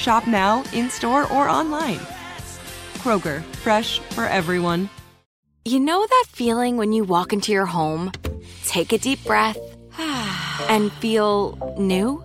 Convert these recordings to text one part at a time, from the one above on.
Shop now, in store, or online. Kroger, fresh for everyone. You know that feeling when you walk into your home, take a deep breath, and feel new?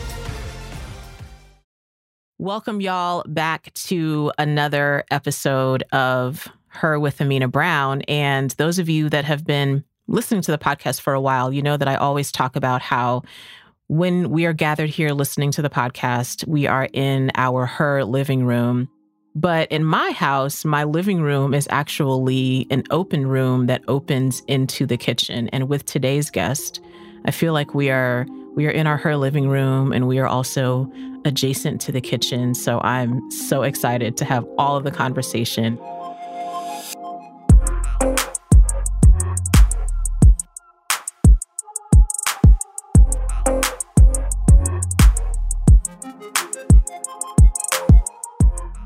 Welcome, y'all, back to another episode of Her with Amina Brown. And those of you that have been listening to the podcast for a while, you know that I always talk about how when we are gathered here listening to the podcast, we are in our Her living room. But in my house, my living room is actually an open room that opens into the kitchen. And with today's guest, I feel like we are we are in our her living room and we are also adjacent to the kitchen. So I'm so excited to have all of the conversation.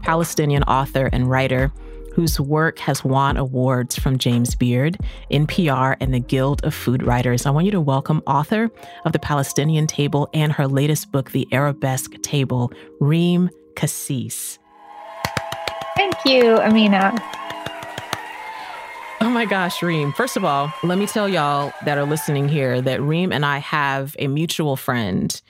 Palestinian author and writer whose work has won awards from James Beard, NPR, and the Guild of Food Writers. I want you to welcome author of The Palestinian Table and her latest book, The Arabesque Table, Reem Kassis. Thank you, Amina. Oh my gosh, Reem. First of all, let me tell y'all that are listening here that Reem and I have a mutual friend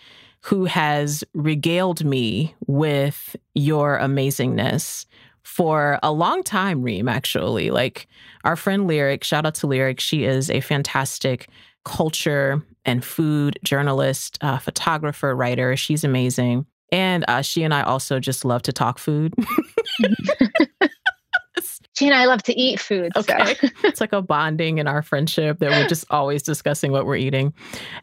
who has regaled me with your amazingness for a long time, Reem, actually. Like our friend Lyric, shout out to Lyric. She is a fantastic culture and food journalist, uh, photographer, writer. She's amazing. And uh, she and I also just love to talk food. She and I love to eat food. Okay. So. it's like a bonding in our friendship that we're just always discussing what we're eating.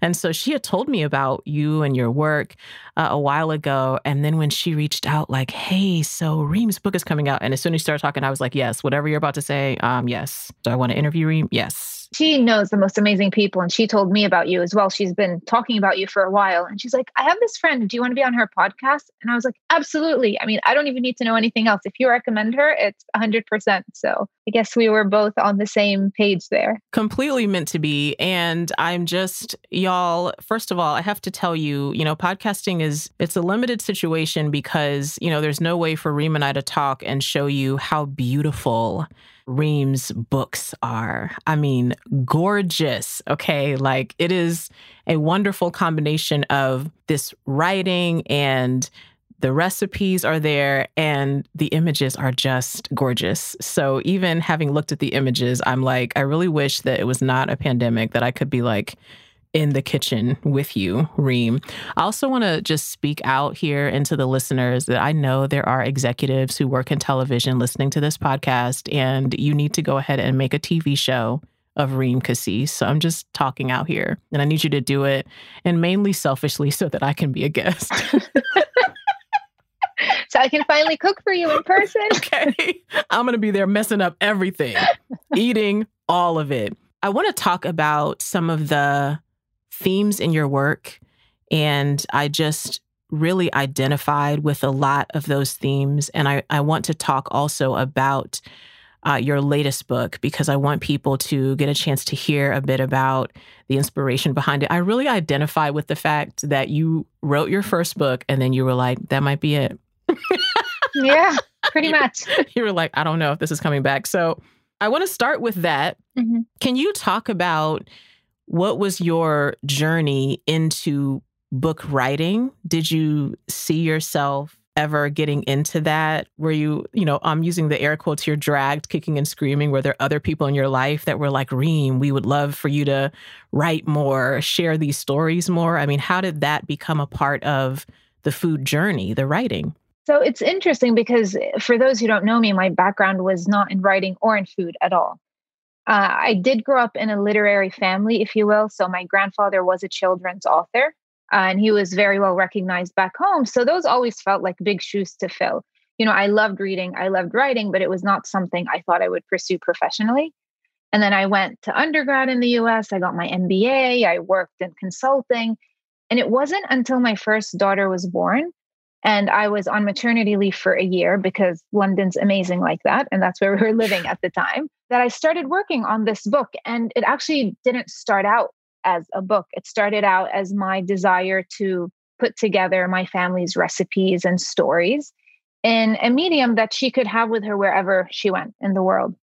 And so she had told me about you and your work uh, a while ago. And then when she reached out, like, hey, so Reem's book is coming out. And as soon as she started talking, I was like, yes, whatever you're about to say, um, yes. Do I want to interview Reem? Yes she knows the most amazing people and she told me about you as well. She's been talking about you for a while and she's like i have this friend. Do you want to be on her podcast? And i was like absolutely. I mean i don't even need to know anything else. If you recommend her it's 100% so i guess we were both on the same page there. Completely meant to be and i'm just y'all first of all i have to tell you you know podcasting is it's a limited situation because you know there's no way for reem and i to talk and show you how beautiful Reem's books are. I mean, gorgeous. Okay. Like it is a wonderful combination of this writing and the recipes are there and the images are just gorgeous. So even having looked at the images, I'm like, I really wish that it was not a pandemic, that I could be like, in the kitchen with you, Reem. I also want to just speak out here into the listeners that I know there are executives who work in television listening to this podcast, and you need to go ahead and make a TV show of Reem Kassis. So I'm just talking out here, and I need you to do it, and mainly selfishly so that I can be a guest. so I can finally cook for you in person. okay. I'm going to be there messing up everything, eating all of it. I want to talk about some of the themes in your work. And I just really identified with a lot of those themes. And I, I want to talk also about uh, your latest book because I want people to get a chance to hear a bit about the inspiration behind it. I really identify with the fact that you wrote your first book and then you were like, that might be it. yeah, pretty much. you were like, I don't know if this is coming back. So I want to start with that. Mm-hmm. Can you talk about what was your journey into book writing? Did you see yourself ever getting into that? Were you, you know, I'm using the air quotes here, dragged, kicking and screaming? Were there other people in your life that were like, Reem, we would love for you to write more, share these stories more? I mean, how did that become a part of the food journey, the writing? So it's interesting because eh, for those who don't know me, my background was not in writing or in food at all. Uh, I did grow up in a literary family, if you will. So my grandfather was a children's author, uh, and he was very well recognized back home. So those always felt like big shoes to fill. You know, I loved reading, I loved writing, but it was not something I thought I would pursue professionally. And then I went to undergrad in the US. I got my MBA. I worked in consulting. And it wasn't until my first daughter was born and I was on maternity leave for a year because London's amazing like that. And that's where we were living at the time that I started working on this book. And it actually didn't start out as a book, it started out as my desire to put together my family's recipes and stories in a medium that she could have with her wherever she went in the world.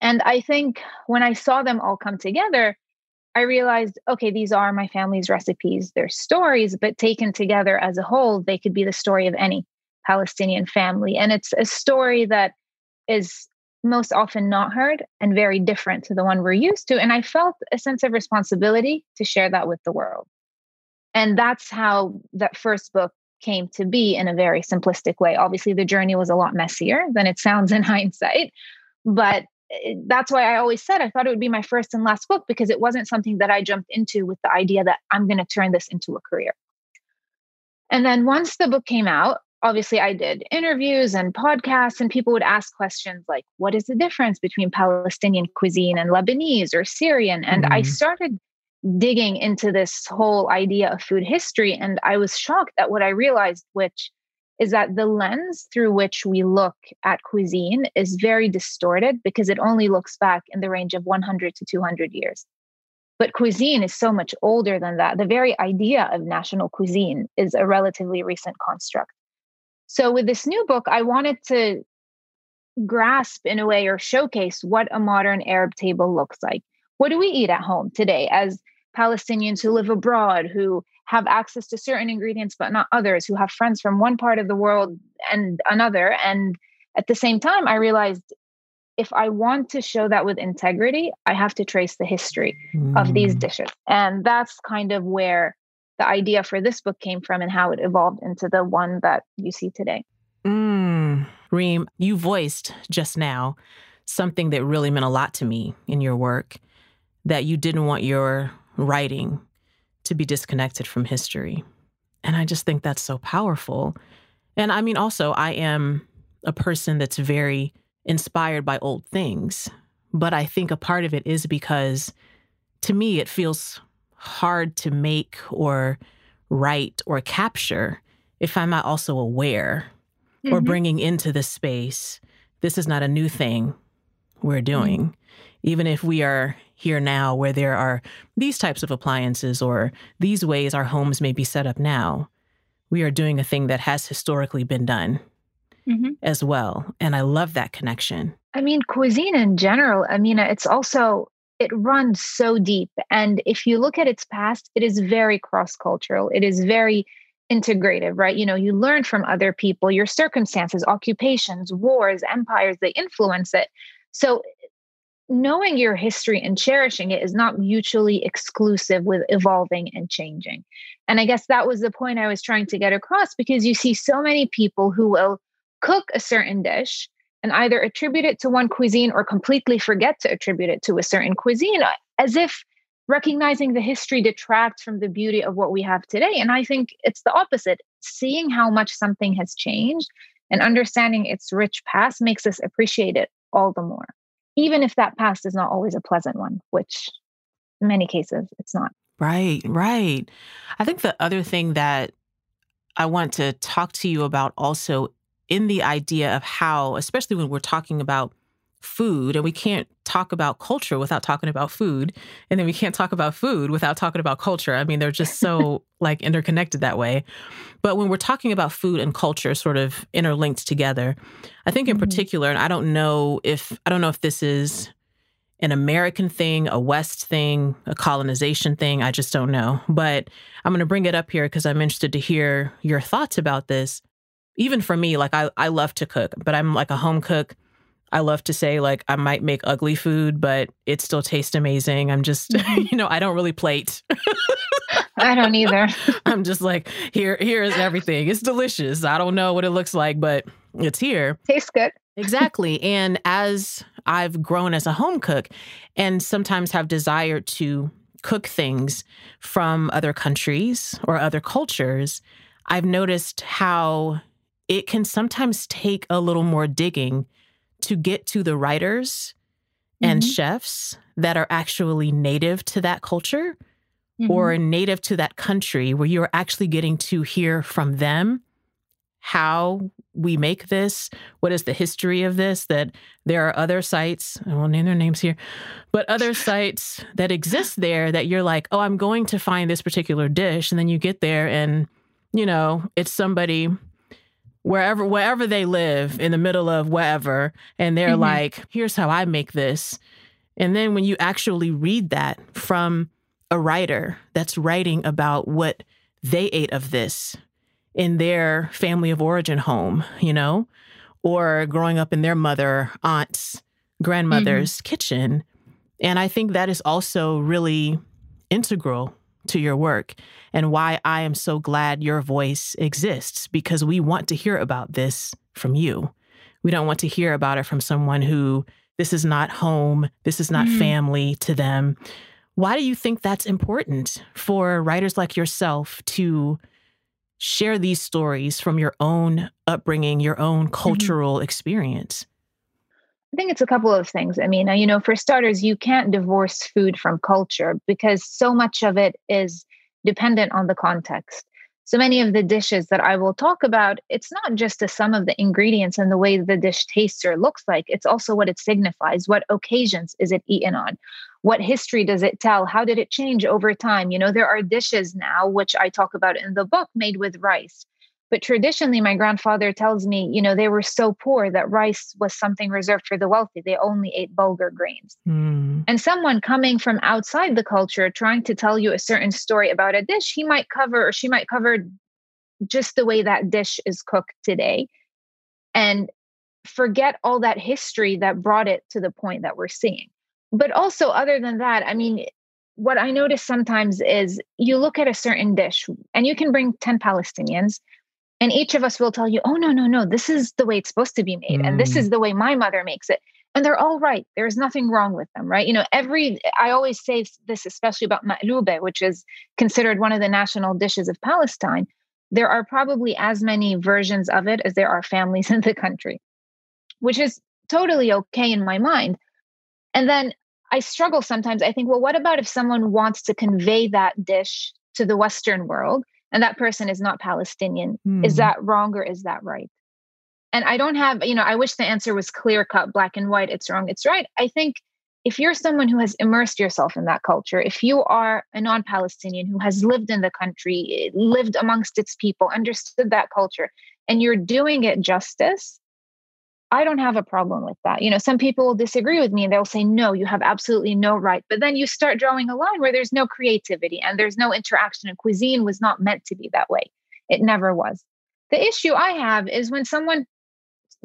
And I think when I saw them all come together, I realized, okay, these are my family's recipes. They're stories, but taken together as a whole, they could be the story of any Palestinian family. And it's a story that is most often not heard and very different to the one we're used to. And I felt a sense of responsibility to share that with the world. And that's how that first book came to be in a very simplistic way. Obviously, the journey was a lot messier than it sounds in hindsight, but that's why I always said I thought it would be my first and last book because it wasn't something that I jumped into with the idea that I'm going to turn this into a career. And then once the book came out, obviously I did interviews and podcasts, and people would ask questions like, What is the difference between Palestinian cuisine and Lebanese or Syrian? And mm-hmm. I started digging into this whole idea of food history. And I was shocked at what I realized, which is that the lens through which we look at cuisine is very distorted because it only looks back in the range of 100 to 200 years. But cuisine is so much older than that. The very idea of national cuisine is a relatively recent construct. So, with this new book, I wanted to grasp in a way or showcase what a modern Arab table looks like. What do we eat at home today as Palestinians who live abroad, who have access to certain ingredients but not others, who have friends from one part of the world and another. And at the same time, I realized if I want to show that with integrity, I have to trace the history mm. of these mm. dishes. And that's kind of where the idea for this book came from and how it evolved into the one that you see today. Mm. Reem, you voiced just now something that really meant a lot to me in your work that you didn't want your writing to be disconnected from history. And I just think that's so powerful. And I mean, also, I am a person that's very inspired by old things. But I think a part of it is because to me, it feels hard to make or write or capture if I'm not also aware mm-hmm. or bringing into this space. This is not a new thing we're doing. Mm-hmm. Even if we are here now where there are these types of appliances or these ways our homes may be set up now. We are doing a thing that has historically been done mm-hmm. as well. And I love that connection. I mean, cuisine in general, I mean, it's also, it runs so deep. And if you look at its past, it is very cross cultural, it is very integrative, right? You know, you learn from other people, your circumstances, occupations, wars, empires, they influence it. So knowing your history and cherishing it is not mutually exclusive with evolving and changing. And I guess that was the point I was trying to get across because you see so many people who will cook a certain dish and either attribute it to one cuisine or completely forget to attribute it to a certain cuisine as if recognizing the history detracts from the beauty of what we have today. And I think it's the opposite. Seeing how much something has changed and understanding its rich past makes us appreciate it all the more, even if that past is not always a pleasant one, which in many cases it's not. Right, right. I think the other thing that I want to talk to you about also in the idea of how, especially when we're talking about food, and we can't talk about culture without talking about food, and then we can't talk about food without talking about culture. I mean, they're just so like interconnected that way. But when we're talking about food and culture sort of interlinked together, I think in mm-hmm. particular, and I don't know if I don't know if this is an American thing, a West thing, a colonization thing. I just don't know. But I'm going to bring it up here because I'm interested to hear your thoughts about this even for me, like I, I love to cook, but I'm like a home cook. I love to say like I might make ugly food, but it still tastes amazing. I'm just, mm-hmm. you know, I don't really plate. I don't either. I'm just like, here, here is everything. It's delicious. I don't know what it looks like, but it's here. Tastes good. exactly. And as I've grown as a home cook and sometimes have desired to cook things from other countries or other cultures, I've noticed how it can sometimes take a little more digging to get to the writers mm-hmm. and chefs that are actually native to that culture mm-hmm. or native to that country where you're actually getting to hear from them how we make this, what is the history of this, that there are other sites, I won't name their names here, but other sites that exist there that you're like, oh, I'm going to find this particular dish. And then you get there and, you know, it's somebody wherever wherever they live in the middle of wherever and they're mm-hmm. like here's how i make this and then when you actually read that from a writer that's writing about what they ate of this in their family of origin home you know or growing up in their mother aunt's grandmother's mm-hmm. kitchen and i think that is also really integral to your work and why I am so glad your voice exists because we want to hear about this from you. We don't want to hear about it from someone who this is not home, this is not mm. family to them. Why do you think that's important for writers like yourself to share these stories from your own upbringing, your own mm-hmm. cultural mm-hmm. experience? I think it's a couple of things. I mean, you know, for starters, you can't divorce food from culture because so much of it is dependent on the context. So many of the dishes that I will talk about, it's not just the sum of the ingredients and the way the dish tastes or looks like, it's also what it signifies. What occasions is it eaten on? What history does it tell? How did it change over time? You know, there are dishes now, which I talk about in the book, made with rice but traditionally, my grandfather tells me, you know, they were so poor that rice was something reserved for the wealthy. They only ate bulgur grains. Mm. And someone coming from outside the culture trying to tell you a certain story about a dish, he might cover or she might cover just the way that dish is cooked today and forget all that history that brought it to the point that we're seeing. But also, other than that, I mean, what I notice sometimes is you look at a certain dish and you can bring 10 Palestinians and each of us will tell you, oh, no, no, no, this is the way it's supposed to be made. Mm. And this mm. is the way my mother makes it. And they're all right. There's nothing wrong with them, right? You know, every, I always say this, especially about ma'lube, which is considered one of the national dishes of Palestine. There are probably as many versions of it as there are families in the country, which is totally okay in my mind. And then I struggle sometimes. I think, well, what about if someone wants to convey that dish to the Western world? And that person is not Palestinian. Mm. Is hmm. that wrong or is that right? And I don't have, you know, I wish the answer was clear cut, black and white. It's wrong, it's right. I think if you're someone who has immersed yourself in that culture, if you are a non Palestinian who has lived in the country, lived amongst its people, understood that culture, and you're doing it justice, I don't have a problem with that. You know, some people will disagree with me and they'll say, no, you have absolutely no right. But then you start drawing a line where there's no creativity and there's no interaction, and cuisine was not meant to be that way. It never was. The issue I have is when someone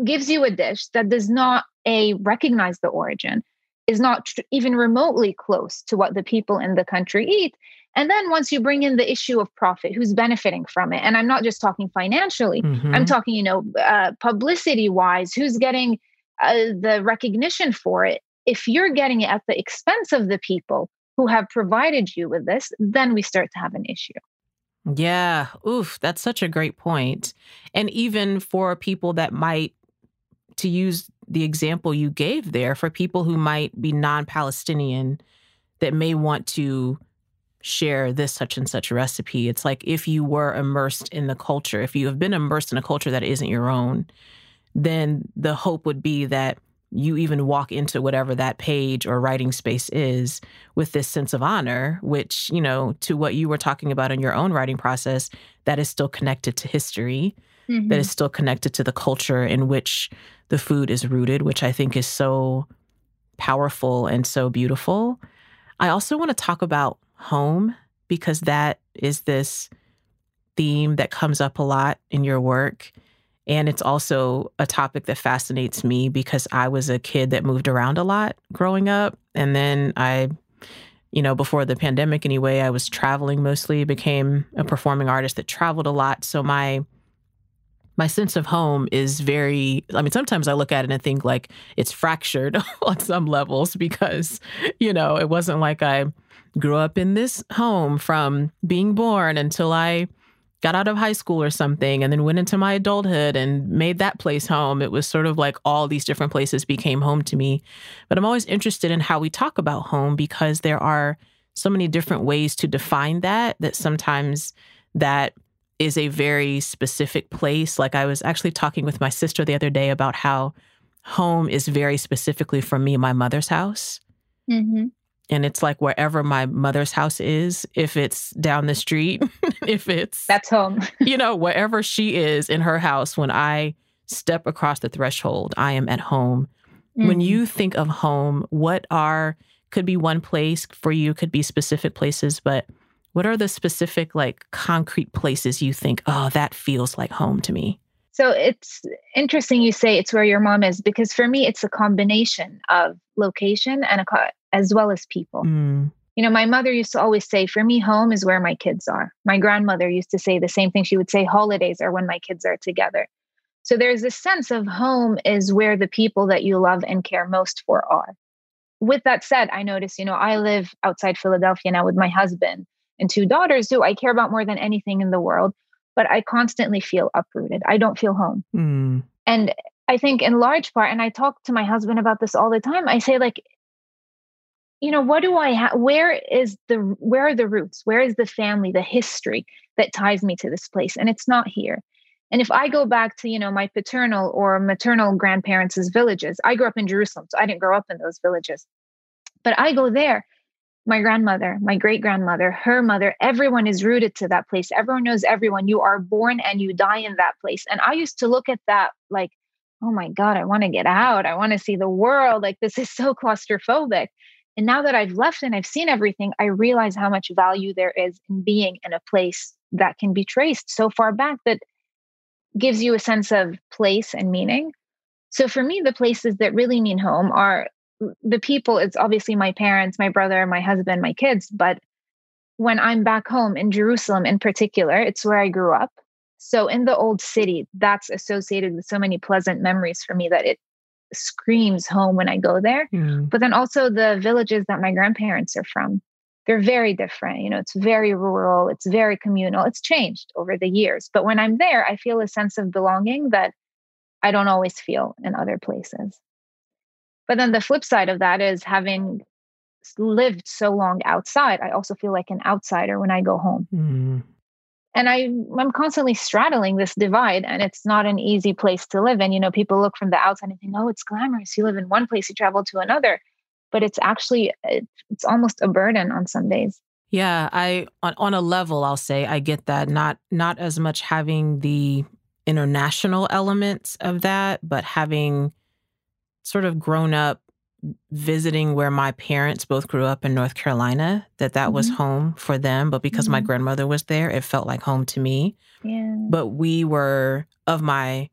gives you a dish that does not a recognize the origin is not tr- even remotely close to what the people in the country eat. And then once you bring in the issue of profit, who's benefiting from it? And I'm not just talking financially, Mhm. I'm talking, you know, uh, publicity wise, who's getting uh, the recognition for it. If you're getting it at the expense of the people who have provided you with this, then we start to have an issue. Yeah. Oof, that's such a great point. And even for people that might, to use the example you gave there, for people who might be non Palestinian that may want to share this such and such recipe, it's like if you were immersed in the culture, if you have been immersed in a culture that isn't your own, then the hope would be that you even walk into whatever that page or writing space is with this sense of honor, which, you know, to what you were talking about in your own writing process, that is still connected to history, that is mm-hmm. still connected to the culture in which the food is rooted, which I think is so powerful and so beautiful. I also want to talk about home because that is this theme that comes up a lot in your work. And it's also a topic that fascinates me because I was a kid that moved around a lot growing up. And then I, you know, before the pandemic anyway, I was traveling mostly, became a performing artist that traveled a lot. So my my sense of home is very i mean sometimes i look at it and think like it's fractured on some levels because you know it wasn't like i grew up in this home from being born until i got out of high school or something and then went into my adulthood and made that place home it was sort of like all these different places became home to me but i'm always interested in how we talk about home because there are so many different ways to define that that sometimes that is a very specific place. Like I was actually talking with my sister the other day about how home is very specifically for me my mother's house. Mm-hmm. And it's like wherever my mother's house is, if it's down the street, if it's, That's home. you know, wherever she is in her house, when I step across the threshold, I am at home. When Mhm. you think of home, what are, could be one place for you, could be specific places, but what are the specific, like concrete places you think, oh, that feels like home to me? So it's interesting you say it's where your mom is because for me it's a combination of location and a co- as well as people. Mm, You know, my mother used to always say, for me, home is where my kids are. My grandmother used to say the same thing. She would say, holidays are when my kids are together. So there's this sense of home is where the people that you love and care most for are. With that said, I notice, you know, I live outside Philadelphia now with my husband and two daughters who I care about more than anything in the world, but I constantly feel uprooted. I don't feel home. mm, And I think in large part, and I talk to my husband about this all the time, I say, like, you know, what do I have? Where is the, where are the roots? Where is the family, the history that ties me to this place? And it's not here. And if I go back to, you know, my paternal or maternal grandparents' villages, I grew up in Jerusalem, so I didn't grow up in those villages. But I go there, my grandmother, my great grandmother, her mother, everyone is rooted to that place. Everyone knows everyone. You are born and you die in that place. And I used to look at that like, oh my God, I want to get out. I want to see the world. Like, this is so claustrophobic. And now that I've left and I've seen everything, I realize how much value there is in being in a place that can be traced so far back that gives you a sense of place and meaning. So for me, the places that really mean home are mm, the people. It's obviously my parents, my brother, my husband, my kids. But when I'm back home in Jerusalem in particular, it's where I grew up. So in the old city, that's associated with so many pleasant memories for me that it screams home when I go there. mm. But then also the villages that my grandparents are from. They're very different. You know, it's very rural, it's very communal. It's changed over the years. But when I'm there, I feel a sense of belonging that I don't always feel in other places. But then the flip side of that is having lived so long outside, I also feel like an outsider when I go home. Mm. And I, I'm constantly straddling this divide, and it's not an easy place to live in. You know, people look from the outside and think, oh, it's glamorous. You live in one place, you travel to another. But it's actually, it's almost a burden on some days. Yeah, I on on a level I'll say I get that not not as much having the international elements of that, but having sort of grown up visiting where my parents both grew up in North Carolina, that that was Mhm. home for them, but because my Mhm. grandmother was there, it felt like home to me. Yeah. But we were of my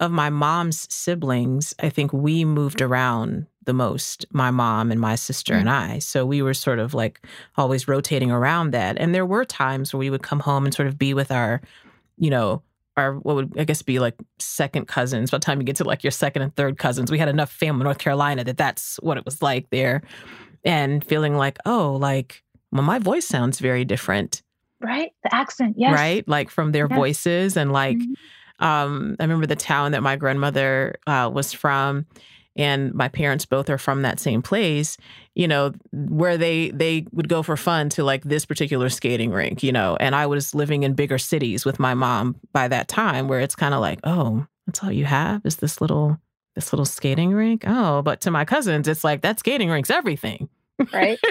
of my mom's siblings, I think we moved around the most, my mom and my sister mm-hmm. and I. So we were sort of like always rotating around that. And there were times where we would come home and sort of be with our, you know, our what would I guess be like second cousins. By the time you get to like your second and third cousins, we had enough family in North Carolina that that's what it was like there, and feeling like oh, like well, my voice sounds very different, right? The accent, yes, right, like from their yes. voices and like. Mm-hmm. Um, I remember the town that my grandmother uh, was from and my parents both are from that same place you know where they they would go for fun to like this particular skating rink you know and i was living in bigger cities with my mom by that time where it's kind of like oh that's all you have is this little this little skating rink? Oh but to my cousins it's like that skating rink's everything. Right.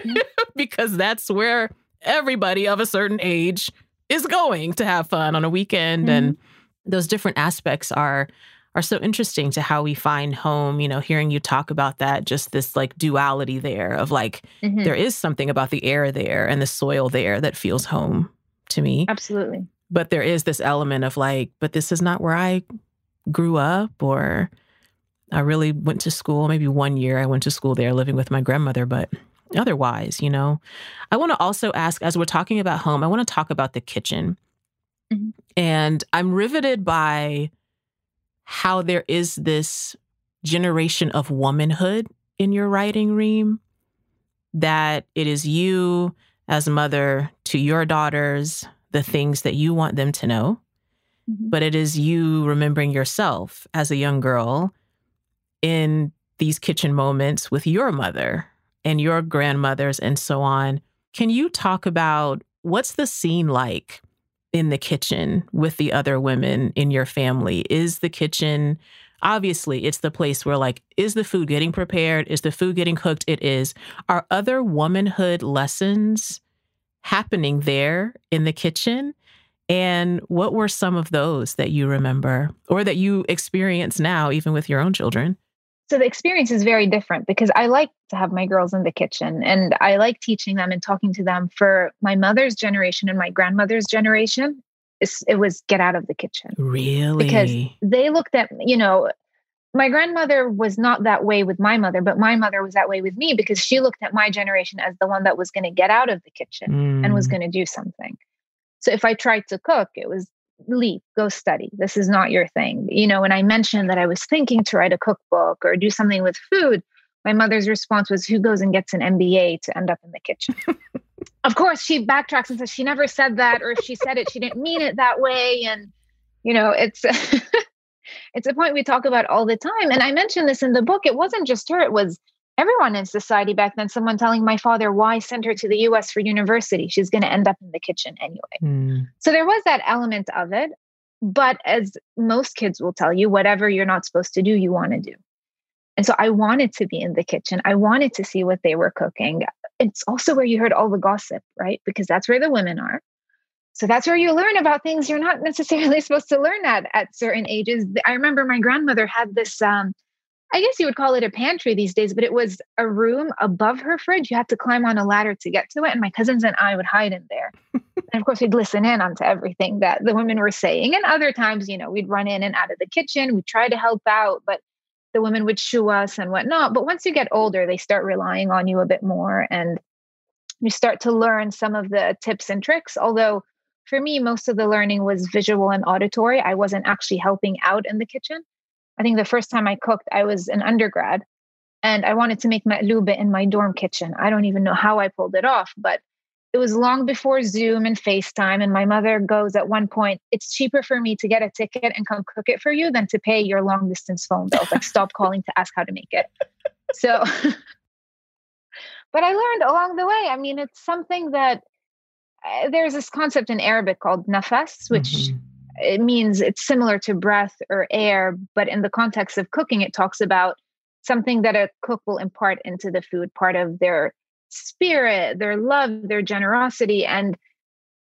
Because that's where everybody of a certain age is going to have fun on a weekend mm-hmm. and those different aspects are are so interesting to how we find home. You know, hearing you talk about that, just this like duality there of like, mm-hmm. there is something about the air there and the soil there that feels home to me. Absolutely. But there is this element of like, but this is not where I grew up or I really went to school. Maybe one year I went to school there living with my grandmother, but otherwise, you know. I want to also ask, as we're talking about home, I want to talk about the kitchen. Mm-hmm. And I'm riveted by how there is this generation of womanhood in your writing, Reem, that it is you as a mother to your daughters, the things that you want them to know, mm-hmm. but it is you remembering yourself as a young girl in these kitchen moments with your mother and your grandmothers and so on. Can you talk about what's the scene like in the kitchen with the other women in your family? Is the kitchen obviously it's the place where like is the food getting prepared? Is the food getting cooked? It is. Are other womanhood lessons happening there in the kitchen? And what were some of those that you remember or that you experience now even with your own children? So the experience is very different because I like to have my girls in the kitchen and I like teaching them and talking to them. For my mother's generation and my grandmother's generation, it was get out of the kitchen. Really? Because they looked at, you know, my grandmother was not that way with my mother, but my mother was that way with me because she looked at my generation as the one that was going to get out of the kitchen mm. and was mm. going to do something. So if I tried to cook, it was leave, go study. This is not your thing. You know, when I mentioned that I was thinking to write a cookbook or do something with food, my mother's response was, Who goes and gets an MBA to end up in the kitchen? of course, she backtracks and says she never said that, or if she said it, she didn't mean it that way. And, you know, it's. it's a point we talk about all the time. And I mentioned this in the book. It wasn't just her, it was everyone in society back then, someone telling my father, why send her to the US for university? She's going to end up in the kitchen anyway. Mm. So there was that element of it. But as most kids will tell you, whatever you're not supposed to do, you want to do. And so I wanted to be in the kitchen. I wanted to see what they were cooking. It's also where you heard all the gossip, right? Because that's where the women are. So that's where you learn about things you're not necessarily supposed to learn at at certain ages. I remember my grandmother had this um, I guess you would call it a pantry these days, but it was a room above her fridge. You had to climb on a ladder to get to it. And my cousins and I would hide in there. and of course, we'd listen in onto everything that the women were saying. And other times, you know, we'd run in and out of the kitchen. We'd try to help out, but the women would shoo us and whatnot. But once you get older, they start relying on you a bit more and you start to learn some of the tips and tricks. Although for me, most of the learning was visual and auditory. I wasn't actually helping out in the kitchen. I think the first time I cooked, I was an undergrad and I wanted to make maqluba in my dorm kitchen. I don't even know how I pulled it off, but it was long before Zoom and FaceTime. And my mother goes at one point, It's cheaper for me to get a ticket and come cook it for you than to pay your long distance phone bill. Like, stop calling to ask how to make it. So, but I learned along the way. I mean, it's something that uh, there's this concept in Arabic called nafas, which mm-hmm it means it's similar to breath or air, but in the context of cooking, it talks about something that a cook will impart into the food, part of their spirit, their love, their generosity. And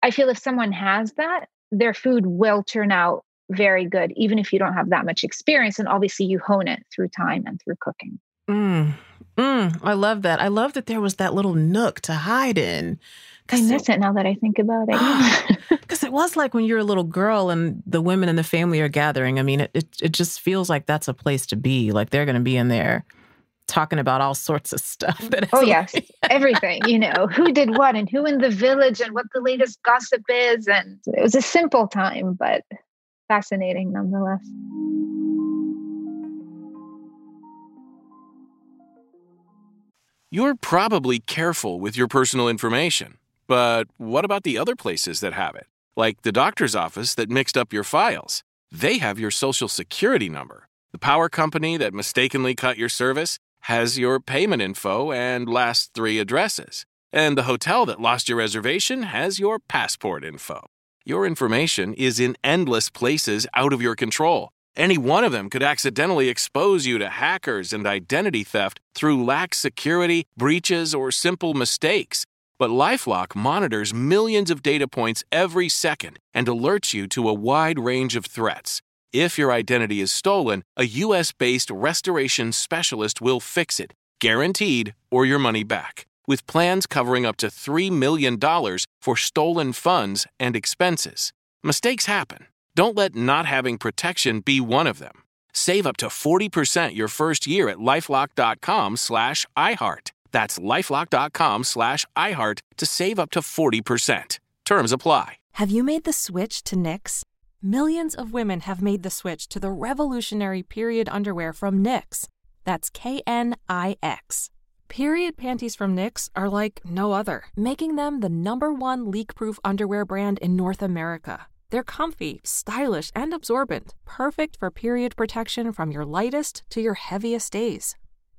I feel if someone has that, their food will turn out very good, even if you don't have that much experience. And obviously, you hone it through time and through cooking. Mm, mm, I love that. I love that there was that little nook to hide in. I miss it, it now that I think about it. Because it was like when you're a little girl and the women in the family are gathering. I mean, it, it, it just feels like that's a place to be. Like they're going to be in there talking about all sorts of stuff. That oh yes, everything. You know who did what and who in the village and what the latest gossip is, and it was a simple time, but fascinating nonetheless. You're probably careful with your personal information, but what about the other places that have it? Like the doctor's office that mixed up your files. They have your social security number. The power company that mistakenly cut your service has your payment info and last three addresses. And the hotel that lost your reservation has your passport info. Your information is in endless places out of your control. Any one of them could accidentally expose you to hackers and identity theft through lax security, breaches, or simple mistakes. But Lifelock monitors millions of data points every second and alerts you to a wide range of threats. If your identity is stolen, a US based restoration specialist will fix it, guaranteed, or your money back. With plans covering up to $3 million for stolen funds and expenses. Mistakes happen. Don't let not having protection be one of them. Save up to 40% your first year at lifelock.com slash iHeart. That's lifelock.com slash iHeart to save up to 40%. Terms apply. Have you made the switch to Knix? Millions of women have made the switch to the revolutionary period underwear from Knix. That's K N I X. Period panties from Knix are like no other, making them the number one leak proof underwear brand in North America. They're comfy, stylish, and absorbent, perfect for period protection from your lightest to your heaviest days.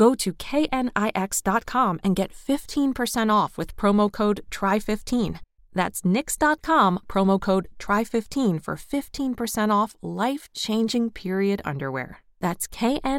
Go to knix.com and get 15% off with promo code TRY15. That's knix.com, promo code TRY15 for 15% off life changing period underwear. That's knix.com.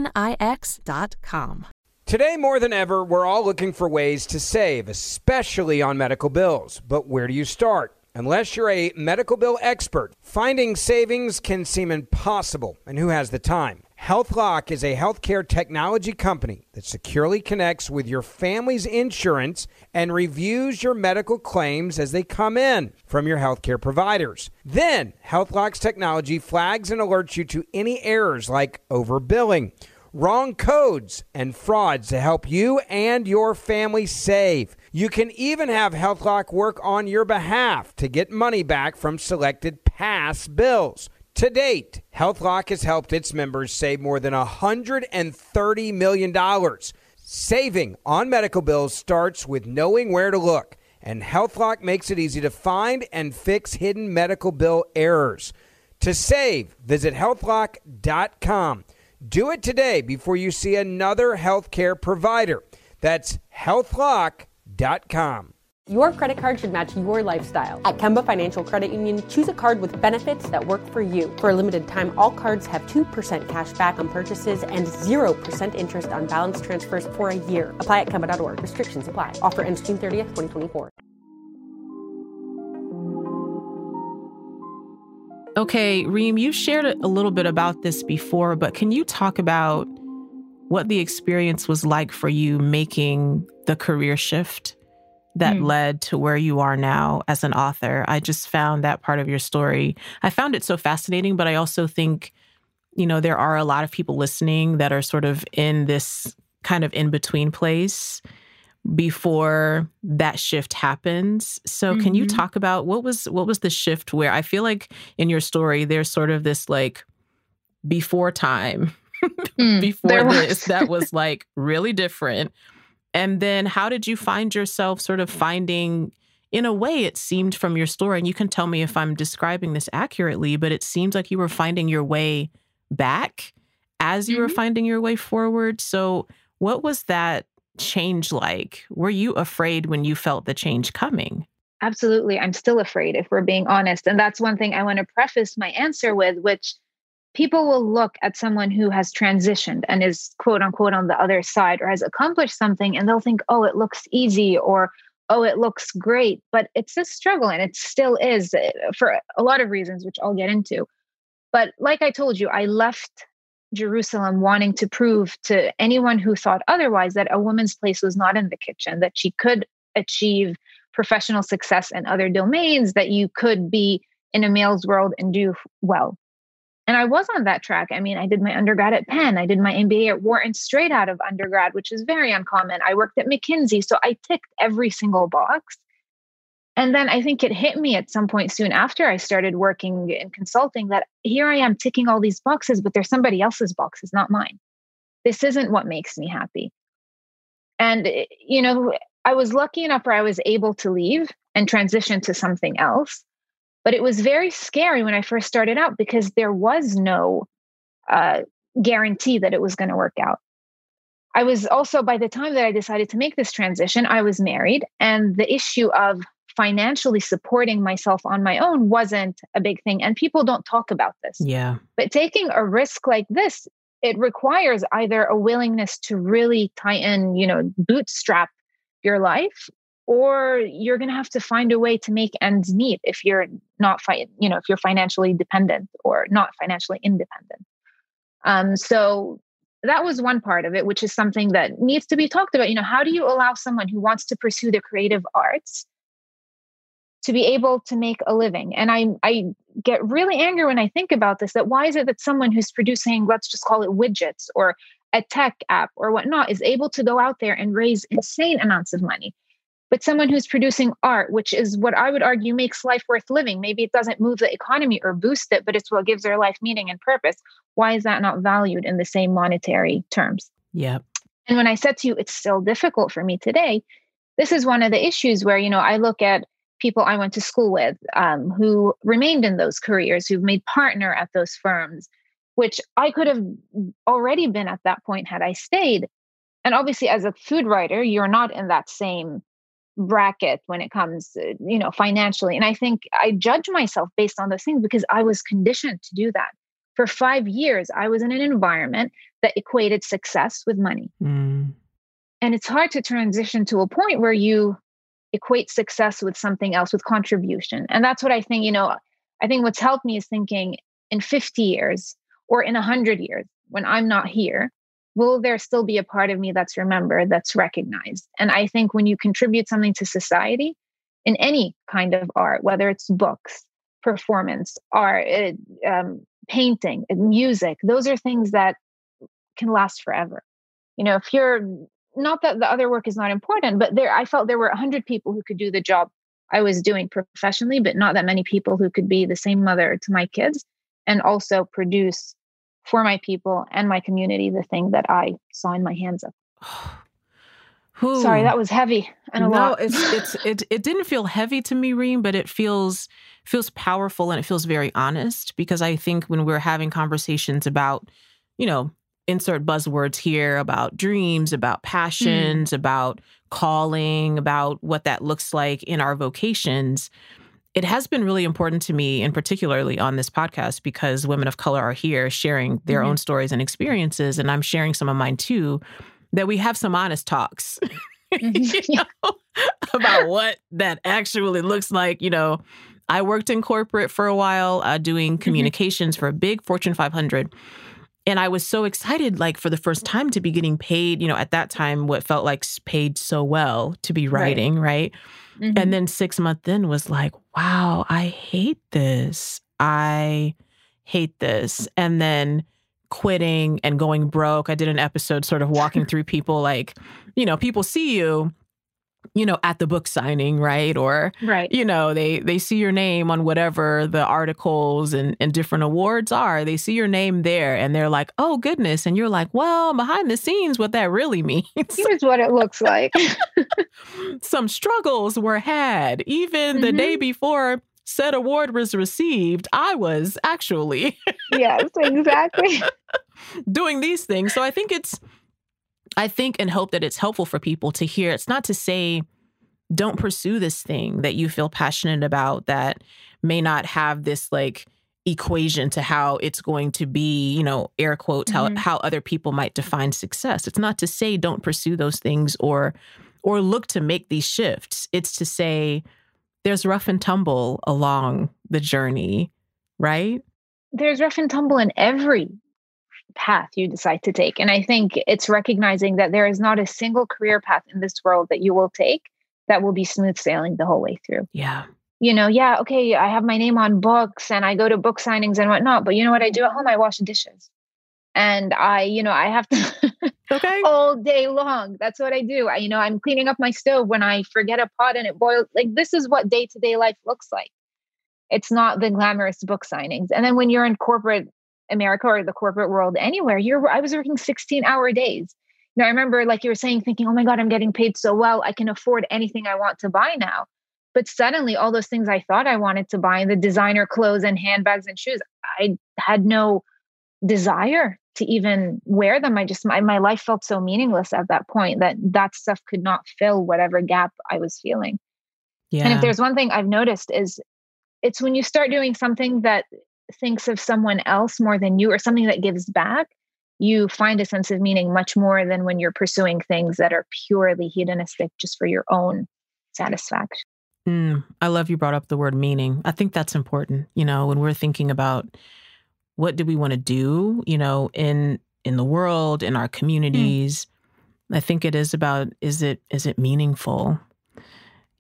Today, more than ever, we're all looking for ways to save, especially on medical bills. But where do you start? Unless you're a medical bill expert, finding savings can seem impossible, and who has the time? HealthLock is a healthcare technology company that securely connects with your family's insurance and reviews your medical claims as they come in from your healthcare providers. Then, HealthLock's technology flags and alerts you to any errors like overbilling, wrong codes, and frauds to help you and your family save. You can even have HealthLock work on your behalf to get money back from selected past bills. To date, HealthLock has helped its members save more than $130 million. Saving on medical bills starts with knowing where to look, and HealthLock makes it easy to find and fix hidden medical bill errors. To save, visit healthlock.com. Do it today before you see another healthcare provider. That's healthlock.com your credit card should match your lifestyle. At Kemba Financial Credit Union, choose a card with benefits that work for you. For a limited time, all cards have 2% cash back on purchases and 0% interest on balance transfers for a year. Apply at Kemba.org. Restrictions apply. Offer ends June 30th, 2024. Okay, Reem, you shared a little bit about this before, but can you talk about what the experience was like for you making the career shift? That mm. led to where you are now as an author. I just found that part of your story. I found it so fascinating, but I also think, you know, there are a lot of people listening that are sort of in this kind of in between place before that shift happens. So mm-hmm. can you mm-hmm. talk about what was what was the shift where I feel like in your story there's sort of this like before time mm, before this that was like really different and then how did you find yourself sort of finding, in a way, it seemed from your story, and you can tell me if I'm describing this accurately, but it seems like you were finding your way back as you mm-hmm. were finding your way forward. So, what was that change like? Were you afraid when you felt the change coming? Absolutely. I'm still afraid if we're being honest. And that's one thing I want to preface my answer with, which people will look at someone who has transitioned and is quote unquote on the other side or has accomplished something and they'll think, oh, it looks easy or oh, it looks great, but it's a struggle and it still is eh, for a lot of reasons, which I'll get into. But like I told you, I left Jerusalem wanting to prove to anyone who thought otherwise that a woman's place was not in the kitchen, that she could achieve professional success in other domains, that you could be in a male's world and do well. And I was on that track. I mean, I did my undergrad at Penn, I did my MBA at Wharton straight out of undergrad, which is very uncommon. I worked at McKinsey. So I ticked every single box. And then I think it hit me at some point soon after I started working in consulting that here I am ticking all these boxes, but they're somebody else's boxes, not mine. This isn't what makes me happy. And, eh, you know, I was lucky enough where I was able to leave and transition to something else. But it was very scary when I first started out because there was no uh, guarantee that it was going to work out. I was also, by the time that I decided to make this transition, I was married. And the issue of financially supporting myself on my own wasn't a big thing. And people don't talk about this. Yeah. But taking a risk like this, it requires either a willingness to really tighten, you know, bootstrap your life or you're going to have to find a way to make ends meet if you're not fi- you know if you're financially dependent or not financially independent. Um, so that was one part of it which is something that needs to be talked about. You know how do you allow someone who wants to pursue the creative arts to be able to make a living? And i i get really angry when i think about this that why is it that someone who's producing let's just call it widgets or a tech app or whatnot is able to go out there and raise insane amounts of money but someone who's producing art, which is what I would argue makes life worth living. Maybe it doesn't move the economy or boost it, but it's what gives their life meaning and purpose. Why is that not valued in the same monetary terms? Yeah. And when I said to you, it's still difficult for me today, this is one of the issues where, you know, I look at people I went to school with um, who remained in those careers, who've made partner at those firms, which I could have already been at that point had I stayed. And obviously, as a food writer, you're not in that same bracket when it comes you know financially and i think i judge myself based on those things because i was conditioned to do that. For 5 years i was in an environment that equated success with money. Mm. and it's hard to transition to a point where you equate success with something else with contribution. And that's what i think you know i think what's helped me is thinking in 50 years or in 100 years when i'm not here will there still be a part of me that's remembered, that's recognized? And I think when you contribute something to society in any kind of art, whether it's books, performance, art, eh, um, painting, eh, music, those are things that can last forever. You know, if you're not that the other work is not important, but there, I felt there were 100 people who could do the job I was doing professionally, but not that many people who could be the same mother to my kids and also produce for my people and my community the thing that I saw in my hands of. Sorry, that was heavy and a no, lot. it's it's it it didn't feel heavy to me, Reem, but it feels feels powerful and it feels very honest because I think when we're having conversations about, you know, insert buzzwords here about dreams, about passions, mm. about calling, about what that looks like in our vocations, it has been really important to me, and particularly on this podcast, because women of color are here sharing their mm-hmm. own stories and experiences, and I'm sharing some of mine too. That we have some honest talks, mm-hmm. you know, about what that actually looks like. You know, I worked in corporate for a while, uh, doing mm-hmm. communications mm-hmm. for a big Fortune 500. And I was so excited, like for the first time, to be getting paid, you know, at that time, what felt like paid so well to be writing, right? right? Mm-hmm. And then six months in was like, wow, I hate this. I hate this. And then quitting and going broke. I did an episode sort of walking through people like, you know, people see you you know at the book signing right? Or right. you know they they see your name on whatever the articles and, and different awards are. They see your name there and they're like oh goodness. And you're like well behind the scenes what that really means. Here's what it looks like. Some struggles were had. Even mm-hmm. the day mm-hmm. before said award was received i was actually yes exactly. doing these things. So i think it's I think and hope that it's helpful for people to hear. It's not to say don't pursue this thing that you feel passionate about that may not have this like equation to how it's going to be, you know, air quotes, mm-hmm. how how other people might define success. It's not to say don't pursue those things or or look to make these shifts. It's to say there's rough and tumble along the journey, right? There's rough and tumble in every path you decide to take. And I think it's recognizing that there is not a single career path in this world that you will take that will be smooth sailing the whole way through. Yeah. You know, yeah, okay, I have my name on books and I go to book signings and whatnot, but you know what I do at home? I wash the dishes. And I, you know, I have to okay all day long. That's what I do. I, you know, I'm cleaning up my stove when I forget a pot and it boils. Like this is what day to day life looks like. It's not the glamorous book signings. And then when you're in corporate America or the corporate world anywhere, you're I was working 16 hour days. You know, I remember like you were saying, thinking, oh my God, I'm getting paid so well. I can afford anything I want to buy now. But suddenly all those things I thought I wanted to buy, the designer clothes and handbags and shoes, I had no desire to even wear them. I just my, my life felt so meaningless at that point that that stuff could not fill whatever gap I was feeling. Yeah. And if there's one thing I've noticed is it's when you start doing something that thinks of someone else more than you or something that gives back, you find a sense of meaning much more than when you're pursuing things that are purely hedonistic just for your own satisfaction. Mm, I love you brought up the word meaning. I think that's important. You know, when we're thinking about what do we want to do, you know, in in the world, in our hmm. communities, mm. I think it is about is it is it meaningful?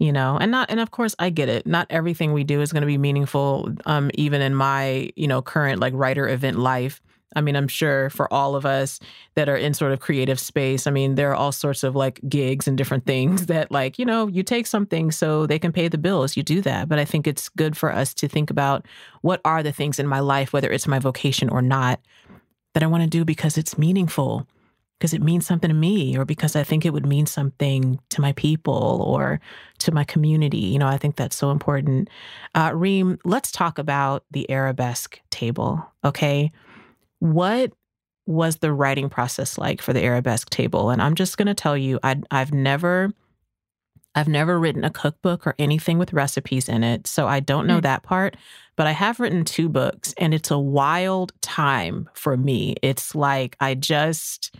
You know and not and of course i get it. Not everything we do is going to be meaningful um even in my you know current like writer event life. I mean i'm sure for all of us that are in sort of creative space i mean there are all sorts of like gigs and different things that like you know you take something so they can pay the bills you do that. But i think it's good for us to think about what are the things in my life whether it's my vocation or not that i want to do because it's meaningful because it means something to me or because I think it would mean something to my people or to my community. You know, I think that's so important. Uh, Reem, let's talk about the arabesque table. Okay. What was the writing process like for the arabesque table? And I'm just going to tell you, I, I've never. I've never written a cookbook or anything with recipes in it, so I don't know mm. that part. But I have written two books, and it's a wild time for me. It's like I just,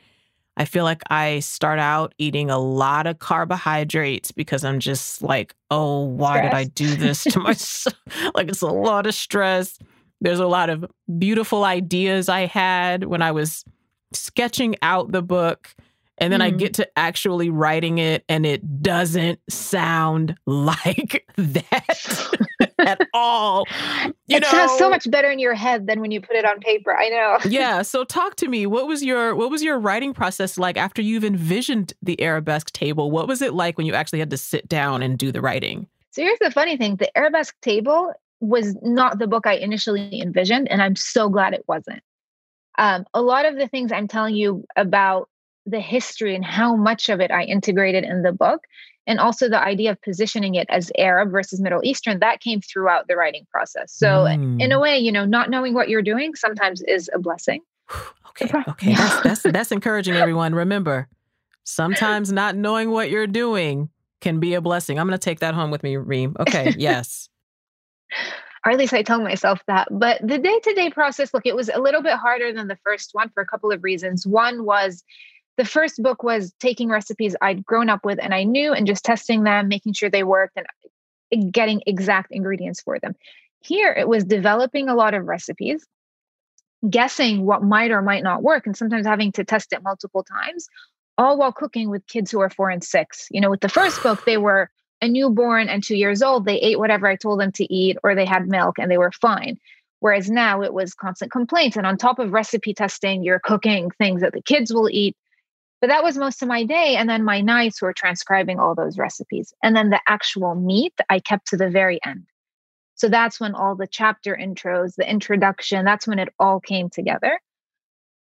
I feel like I start out eating a lot of carbohydrates because I'm just like, oh, why stress. did I do this to myself? like it's a lot of stress. There's a lot of beautiful ideas I had when I was sketching out the book. And then mm. I get to actually writing it, and it doesn't sound like that at all. You it know, sounds so much better in your head than when you put it on paper. I know. yeah. So talk to me. What was your what was your writing process like after you've envisioned the arabesque table? What was it like when you actually had to sit down and do the writing? So here's the funny thing: the arabesque table was not the book I initially envisioned, and I'm so glad it wasn't. Um, a lot of the things I'm telling you about the history and how much of it I integrated in the book and also the idea of positioning it as Arab versus Middle Eastern that came throughout the writing process. So mm. in a mm. way, you know, not knowing what you're doing sometimes is a blessing. okay, okay, that's, that's that's encouraging. Everyone, remember, sometimes not knowing what you're doing can be a blessing. I'm going to take that home with me, Reem. Okay, yes. or at least I tell myself that. But the day to day process, look, it was a little bit harder than the first one for a couple of reasons. One was the first book was taking recipes I'd grown up with and I knew and just testing them, making sure they worked and eh, getting exact ingredients for them. Here it was developing a lot of recipes, guessing what might or might not work, and sometimes having to test it multiple times, all while cooking with kids who are four and six. You know, with the first book, they were a newborn and two years old. They ate whatever I told them to eat, or they had milk and they were fine. Whereas now it was constant complaints. And on top of recipe testing, you're cooking things that the kids will eat but that was most of my day. And then my nights were transcribing all those recipes. And then the actual meat I kept to the very end. So that's when all the chapter intros, the introduction, that's when it all came together.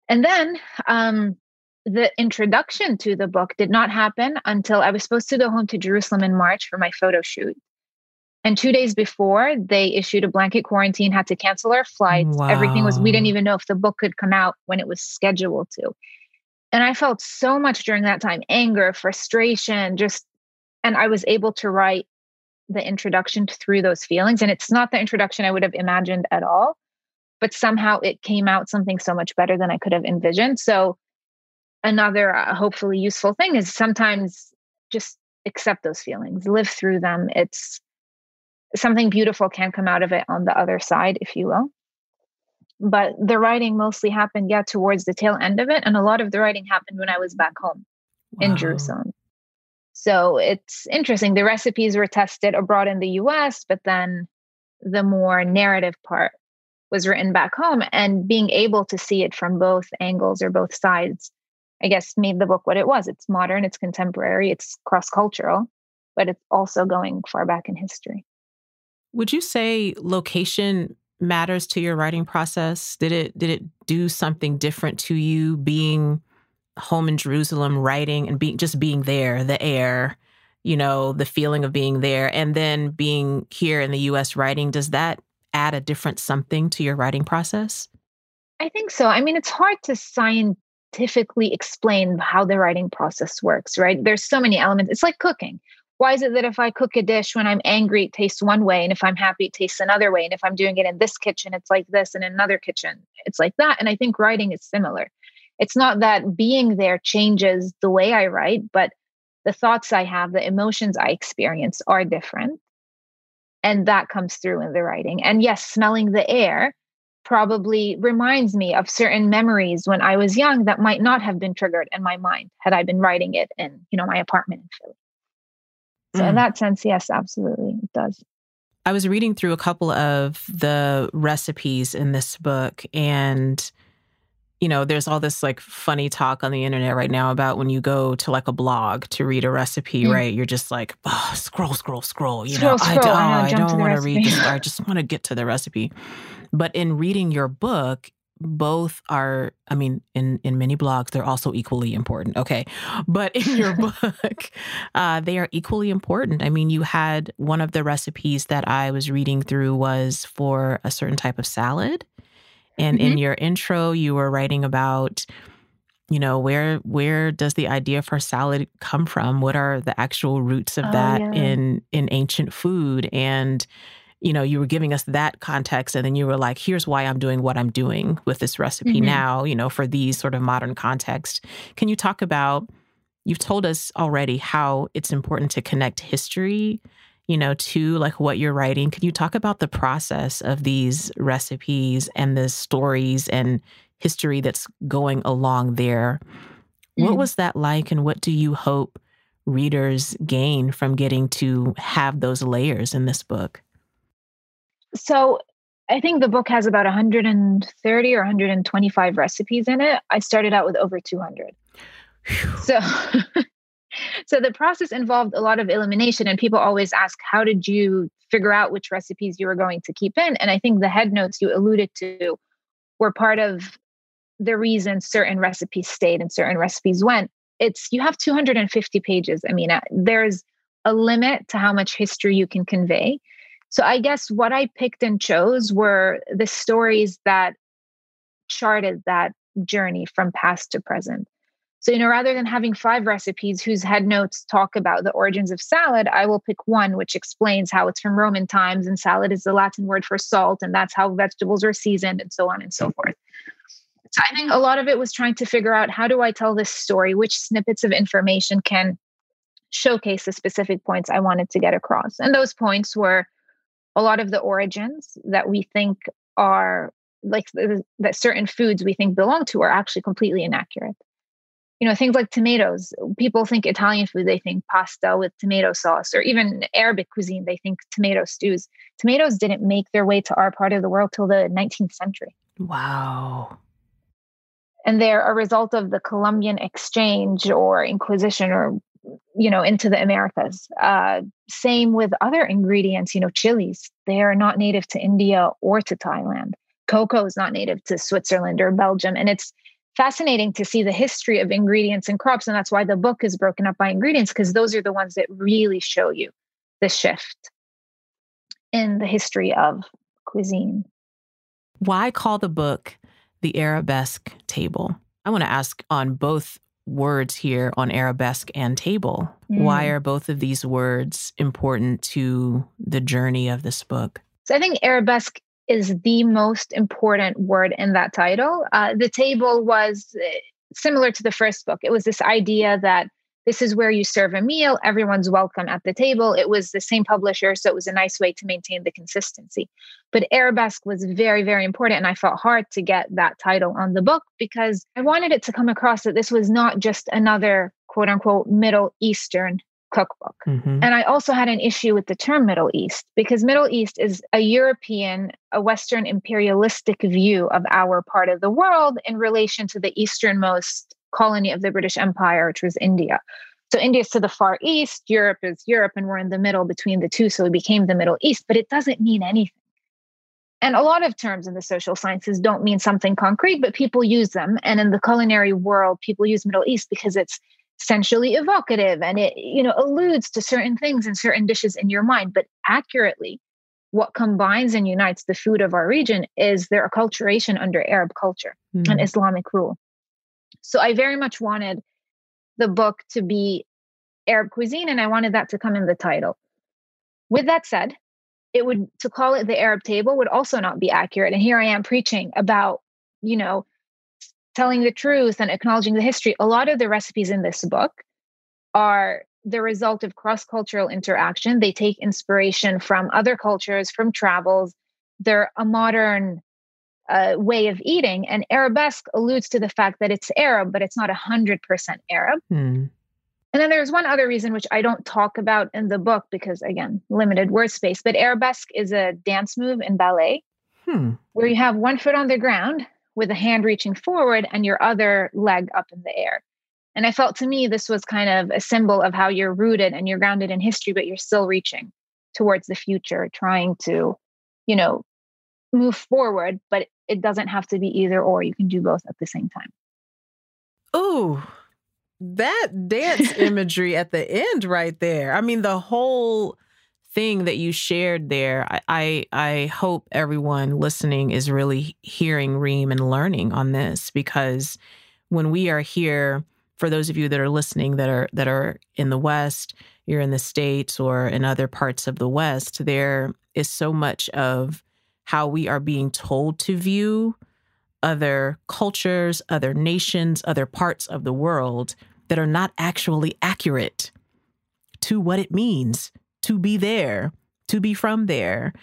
And then um, the introduction to the book did not happen until I was supposed to go home to Jerusalem in March for my photo shoot. And two days before, they issued a blanket quarantine, had to cancel our flights. Wow. Everything was, we didn't even know if the book could come out when it was scheduled to. And I felt so much during that time anger, frustration, just, and I was able to write the introduction through those feelings. And it's not the introduction I would have imagined at all, but somehow it came out something so much better than I could have envisioned. So, another uh, hopefully useful thing is sometimes just accept those feelings, live through them. It's something beautiful can come out of it on the other side, if you will. But the writing mostly happened, yeah, towards the tail end of it. And a lot of the writing happened when I was back home wow. in Jerusalem. So it's interesting. The recipes were tested abroad in the US, but then the more narrative part was written back home. And being able to see it from both angles or both sides, I guess, made the book what it was. It's modern, it's contemporary, it's cross cultural, but it's also going far back in history. Would you say location matters to your writing process? Did it did it do something different to you being home in Jerusalem writing and being just being there, the air, you know, the feeling of being there and then being here in the US writing, does that add a different something to your writing process? I think so. I mean, it's hard to scientifically explain how the writing process works, right? There's so many elements. It's like cooking why is it that if I cook a dish when I'm angry, it tastes one way, and if I'm happy, it tastes another way? And if I'm doing it in this kitchen, it's like this, and in another kitchen, it's like that. And I think writing is similar. It's not that being there changes the way I write, but the thoughts I have, the emotions I experience are different. And that comes through in the writing. And yes, smelling the air probably reminds me of certain memories when I was young that might not have been triggered in my mind had I been writing it in, you know, my apartment in Philly. So mm. in that sense, yes, absolutely, it does. I was reading through a couple of the recipes in this book and you know, there's all this like funny talk on the internet right now about when you go to like a blog to read a recipe, mm. right? You're just like, oh, scroll, scroll, scroll. You scroll, know, scroll. I, I, I don't want to read this. I just want to get to the recipe. But in reading your book, both are i mean in in many blogs they're also equally important okay but in your book uh, they are equally important i mean you had one of the recipes that i was reading through was for a certain type of salad and mm-hmm. in your intro you were writing about you know where where does the idea for salad come from what are the actual roots of oh, that yeah. in in ancient food and you know, you were giving us that context and then you were like, here's why I'm doing what I'm doing with this recipe mm-hmm. now, you know, for these sort of modern context. Can you talk about you've told us already how it's important to connect history, you know, to like what you're writing. Can you talk about the process of these recipes and the stories and history that's going along there? Mm-hmm. What was that like and what do you hope readers gain from getting to have those layers in this book? So I think the book has about 130 or 125 recipes in it. I started out with over 200. So so the process involved a lot of elimination and people always ask how did you figure out which recipes you were going to keep in and I think the head notes you alluded to were part of the reason certain recipes stayed and certain recipes went. It's you have 250 pages. I mean, uh, there's a limit to how much history you can convey. So I guess what I picked and chose were the stories that charted that journey from past to present. So, you know, rather than having five recipes whose head notes talk about the origins of salad, I will pick one which explains how it's from Roman times and salad is the Latin word for salt, and that's how vegetables are seasoned, and so on and so forth. So, I think a lot of it was trying to figure out how do I tell this story? Which snippets of information can showcase the specific points I wanted to get across? And those points were a lot of the origins that we think are like that certain foods we think belong to are actually completely inaccurate. You know, things like tomatoes. People think Italian food, they think pasta with tomato sauce, or even Arabic cuisine, they think tomato stews. Tomatoes didn't make their way to our part of the world till the 19th century. Wow. And they're a result of the Columbian exchange or Inquisition or you know into the americas. Uh, same with other ingredients you know chilies. They are not native to india or to thailand. Cocoa is not native to switzerland or belgium and it's fascinating to see the history of ingredients and crops and that's why the book is broken up by ingredients because those are the ones that really show you the shift in the history of cuisine. Why call the book the arabesque table? I want to ask on both words here on arabesque and table. Mm. Why are both of these words important to the journey of this book? So I think arabesque is the most important word in that title. Uh, the table was uh, similar to the first book. It was this idea that this is where you serve a meal. Everyone's welcome at the table. It was the same publisher, so it was a nice way to maintain the consistency. But Arabesque was very, very important. And I fought hard to get that title on the book because I wanted it to come across that this was not just another quote unquote Middle Eastern cookbook. Mm-hmm. And I also had an issue with the term Middle East because Middle East is a European, a Western imperialistic view of our part of the world in relation to the easternmost colony of the British Empire, which was India. So India is to the far east, Europe is Europe, and we're in the middle between the two. So it became the Middle East, but it doesn't mean anything. And a lot of terms in the social sciences don't mean something concrete, but people use them. And in the culinary world, people use Middle East because it's sensually evocative and it, you know, alludes to certain things and certain dishes in your mind. But accurately, what combines and unites the food of our region is their acculturation under Arab culture mm. and Islamic rule. So I very much wanted the book to be Arab cuisine, and I wanted that to come in the title. With that said, it would to call it the Arab table would also not be accurate. And here I am preaching about, you know, telling the truth and acknowledging the history. A lot of the recipes in this book are the result of cross-cultural interaction. They take inspiration from other cultures, from travels. They're a modern uh, way of eating. And Arabesque alludes to the fact that it's Arab, but it's not 100% Arab. Hmm. And then there's one other reason which I don't talk about in the book because, again, limited word space. But Arabesque is a dance move in ballet hmm. where you have one foot on the ground with a hand reaching forward and your other leg up in the air. And I felt to me this was kind of a symbol of how you're rooted and you're grounded in history, but you're still reaching towards the future, trying to, you know, move forward, but it doesn't have to be either or. You can do both at the same time. Oh, that dance imagery at the end right there. I mean, the whole thing that you shared there, I, I, I hope everyone listening is really hearing Reem and learning on this because when we are here, for those of you that are listening that are that are in the West, you're in the States or in other parts of the West, there is so much of how we are being told to view other cultures, other nations, other parts of the world that are not actually accurate to what it means to be there, to be from there.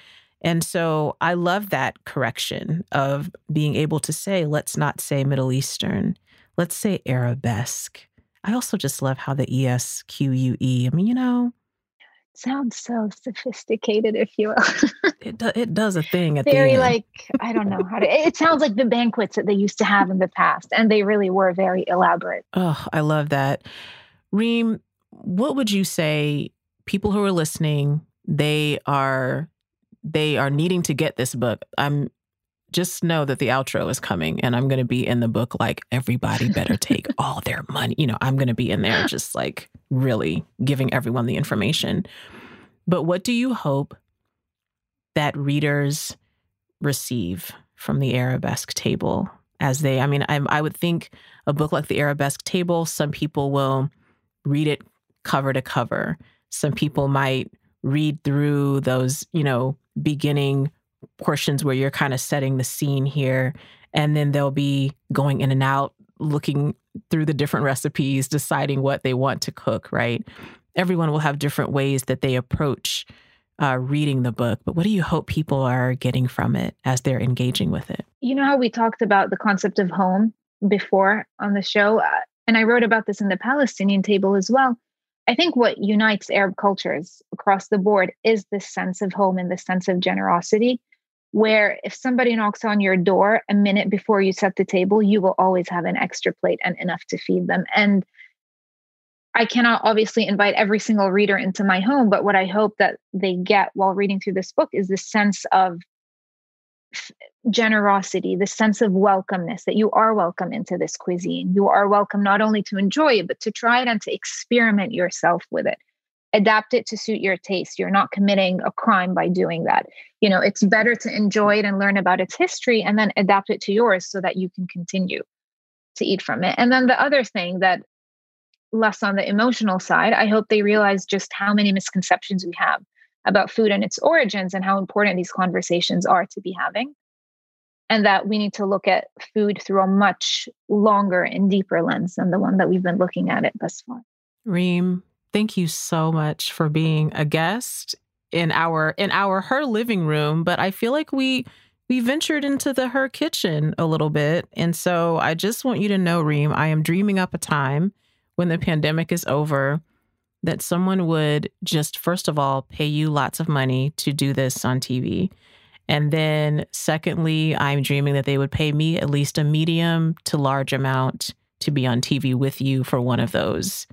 And so I love that correction of being able to say, let's not say Middle Eastern, let's say Arabesque. I also just love how the E S Q U E, I mean, you know, sounds so sophisticated, if you will. it, do, it does a thing at very like I don't know how to. It sounds like the banquets that they used to have in the past, and they really were very elaborate. Oh, I love that, Reem. What would you say? People who are listening, they are they are needing to get this book. I'm just know that the outro is coming and I'm going to be in the book like everybody better take all their money. You know, I'm going to be in there just like really giving everyone the information. But what do you hope that readers receive from the Arabesque table as they, I mean, I, I would think a book like the Arabesque table, some people will read it cover to cover. Some people might read through those, you know, beginning portions where you're kind of setting the scene here. And then they'll be going in and out, looking through the different recipes, deciding what they want to cook, right? Everyone will have different ways that they approach uh, reading the book, but what do you hope people are getting from it as they're engaging with it? You know how we talked about the concept of home before on the show? Uh, and I wrote about this in the Palestinian table as well. I think what unites Arab cultures across the board is this sense of home and the sense of generosity where if somebody knocks on your door a minute before you set the table, you will always have an extra plate and enough to feed them. And I cannot obviously invite every single reader into my home, but what I hope that they get while reading through this book is the sense of generosity, the sense of welcomeness that you are welcome into this cuisine. You are welcome not only to enjoy it, but to try it and to experiment yourself with it adapt it to suit your taste. You're not committing a crime by doing that. You know, it's better to enjoy it and learn about its history and then adapt it to yours so that you can continue to eat from it. And then the other thing that less on the emotional side, I hope they realize just how many misconceptions we have about food and its origins and how important these conversations are to be having. And that we need to look at food through a much longer and deeper lens than the one that we've been looking at it thus far. Reem, thank you so much for being a guest in our in our her living room, but I feel like we we ventured into the her kitchen a little bit. And so I just want you to know, Reem, I am dreaming up a time when the pandemic is over that someone would just first of all pay you lots of money to do this on TV. And then secondly, I'm dreaming that they would pay me at least a medium to large amount to be on TV with you for one of those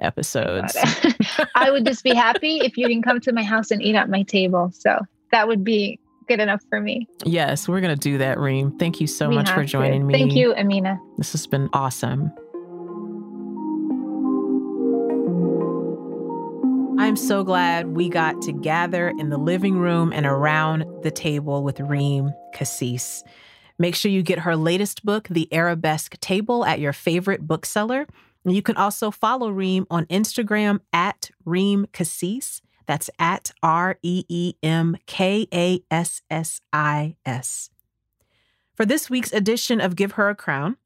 episodes. I would just be happy if you can come to my house and eat at my table. So that would be good enough for me. Yes, we're going to do that, Reem. Thank you so we much for joining to. me. Thank you, Amina. This has been awesome. I'm so glad we got to gather in the living room and around the table with Reem Kassis. Make sure you get her latest book, The Arabesque Table, at your favorite bookseller. You can also follow Reem on Instagram at Reem Kassis. That's at R E E M K A S S I S. For this week's edition of Give Her a Crown,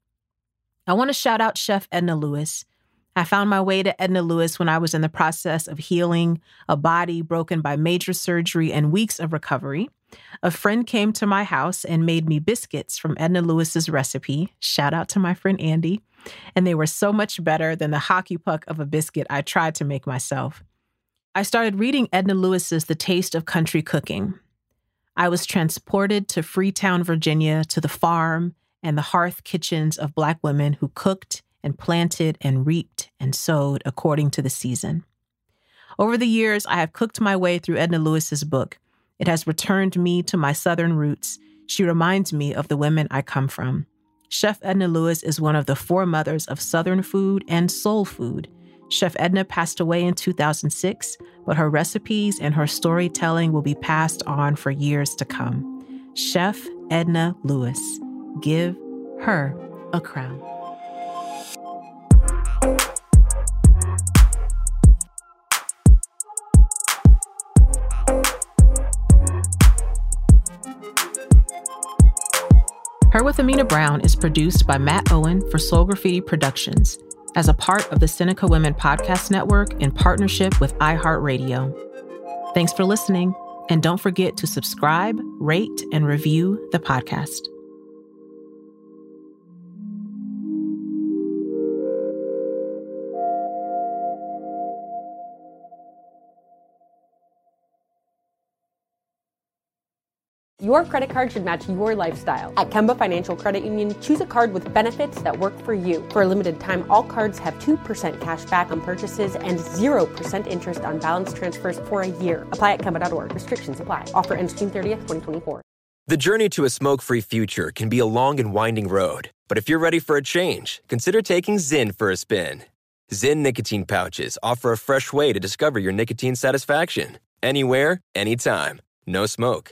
I want to shout out Chef Edna Lewis. I found my way to Edna Lewis when I was in the process of healing a body broken by major surgery and weeks of recovery. A friend came to my house and made me biscuits from Edna Lewis's recipe. Shout out to my friend Andy. And they were so much better than the hockey puck of a biscuit I tried to make myself. I started reading Edna Lewis's The Taste of Country Cooking. I was transported to Freetown, Virginia, to the farm and the hearth kitchens of Black women who cooked and planted and reaped and sowed according to the season. Over the years, I have cooked my way through Edna Lewis's book. It has returned me to my Southern roots. She reminds me of the women I come from. Chef Edna Lewis is one of the foremothers of Southern food and soul food. Chef Edna passed away in 2006, but her recipes and her storytelling will be passed on for years to come. Chef Edna Lewis. Give her a crown. Her with Amina Brown is produced by Matt Owen for Soul Graffiti Productions as a part of the Seneca Women Podcast Network in partnership with iHeartRadio. Thanks for listening, and don't forget to subscribe, rate, and review the podcast. Your credit card should match your lifestyle. At Kemba Financial Credit Union, choose a card with benefits that work for you. For a limited time, all cards have 2% cash back on purchases and 0% interest on balance transfers for a year. Apply at Kemba.org. Restrictions apply. Offer ends June 30th, 2024. The journey to a smoke free future can be a long and winding road. But if you're ready for a change, consider taking Zyn for a spin. Zyn nicotine pouches offer a fresh way to discover your nicotine satisfaction. Anywhere, anytime. No smoke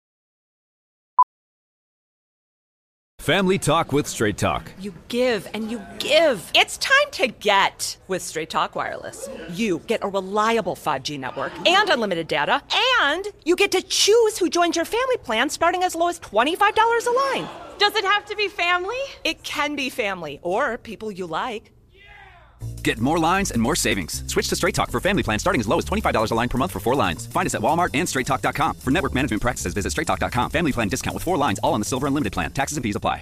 Family Talk with Straight Talk. You give and you give. It's time to get with Straight Talk Wireless. You get a reliable 5G network and unlimited data, and you get to choose who joins your family plan starting as low as $25 a line. Does it have to be family? It can be family or people you like. Get more lines and more savings. Switch to Straight Talk for family plan starting as low as $25 a line per month for four lines. Find us at Walmart and straighttalk.com. For network management practices, visit straighttalk.com. Family plan discount with four lines, all on the Silver Unlimited plan. Taxes and fees apply.